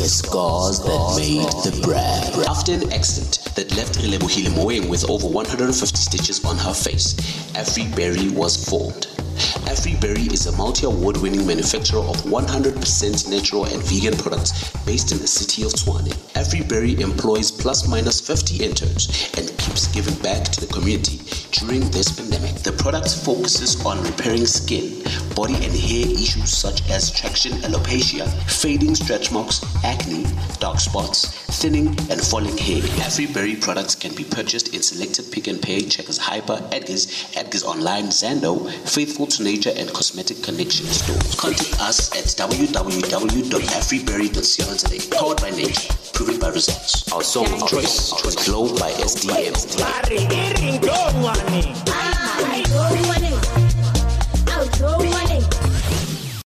The scars that made the brand. After an accident that left Relebohile Moeng with over 150 stitches on her face, Berry was formed. Berry is a multi-award winning manufacturer of 100% natural and vegan products based in the city of Tshwane. Berry employs plus minus 50 interns and keeps giving back to the community during this pandemic. The product focuses on repairing skin, body and hair issues such as traction alopecia, fading stretch marks, acne, dark spots, thinning and falling hair. Afriberry products can be purchased in selected Pick n Pay, Checkers Hyper, Edgar's, Edgar's Online, Zando, Faithful to Nature and Cosmetic Connection stores. Contact us at www.afriberry.co.za. Powered by nature, proven by results. Our song of choice was Glow by SDM.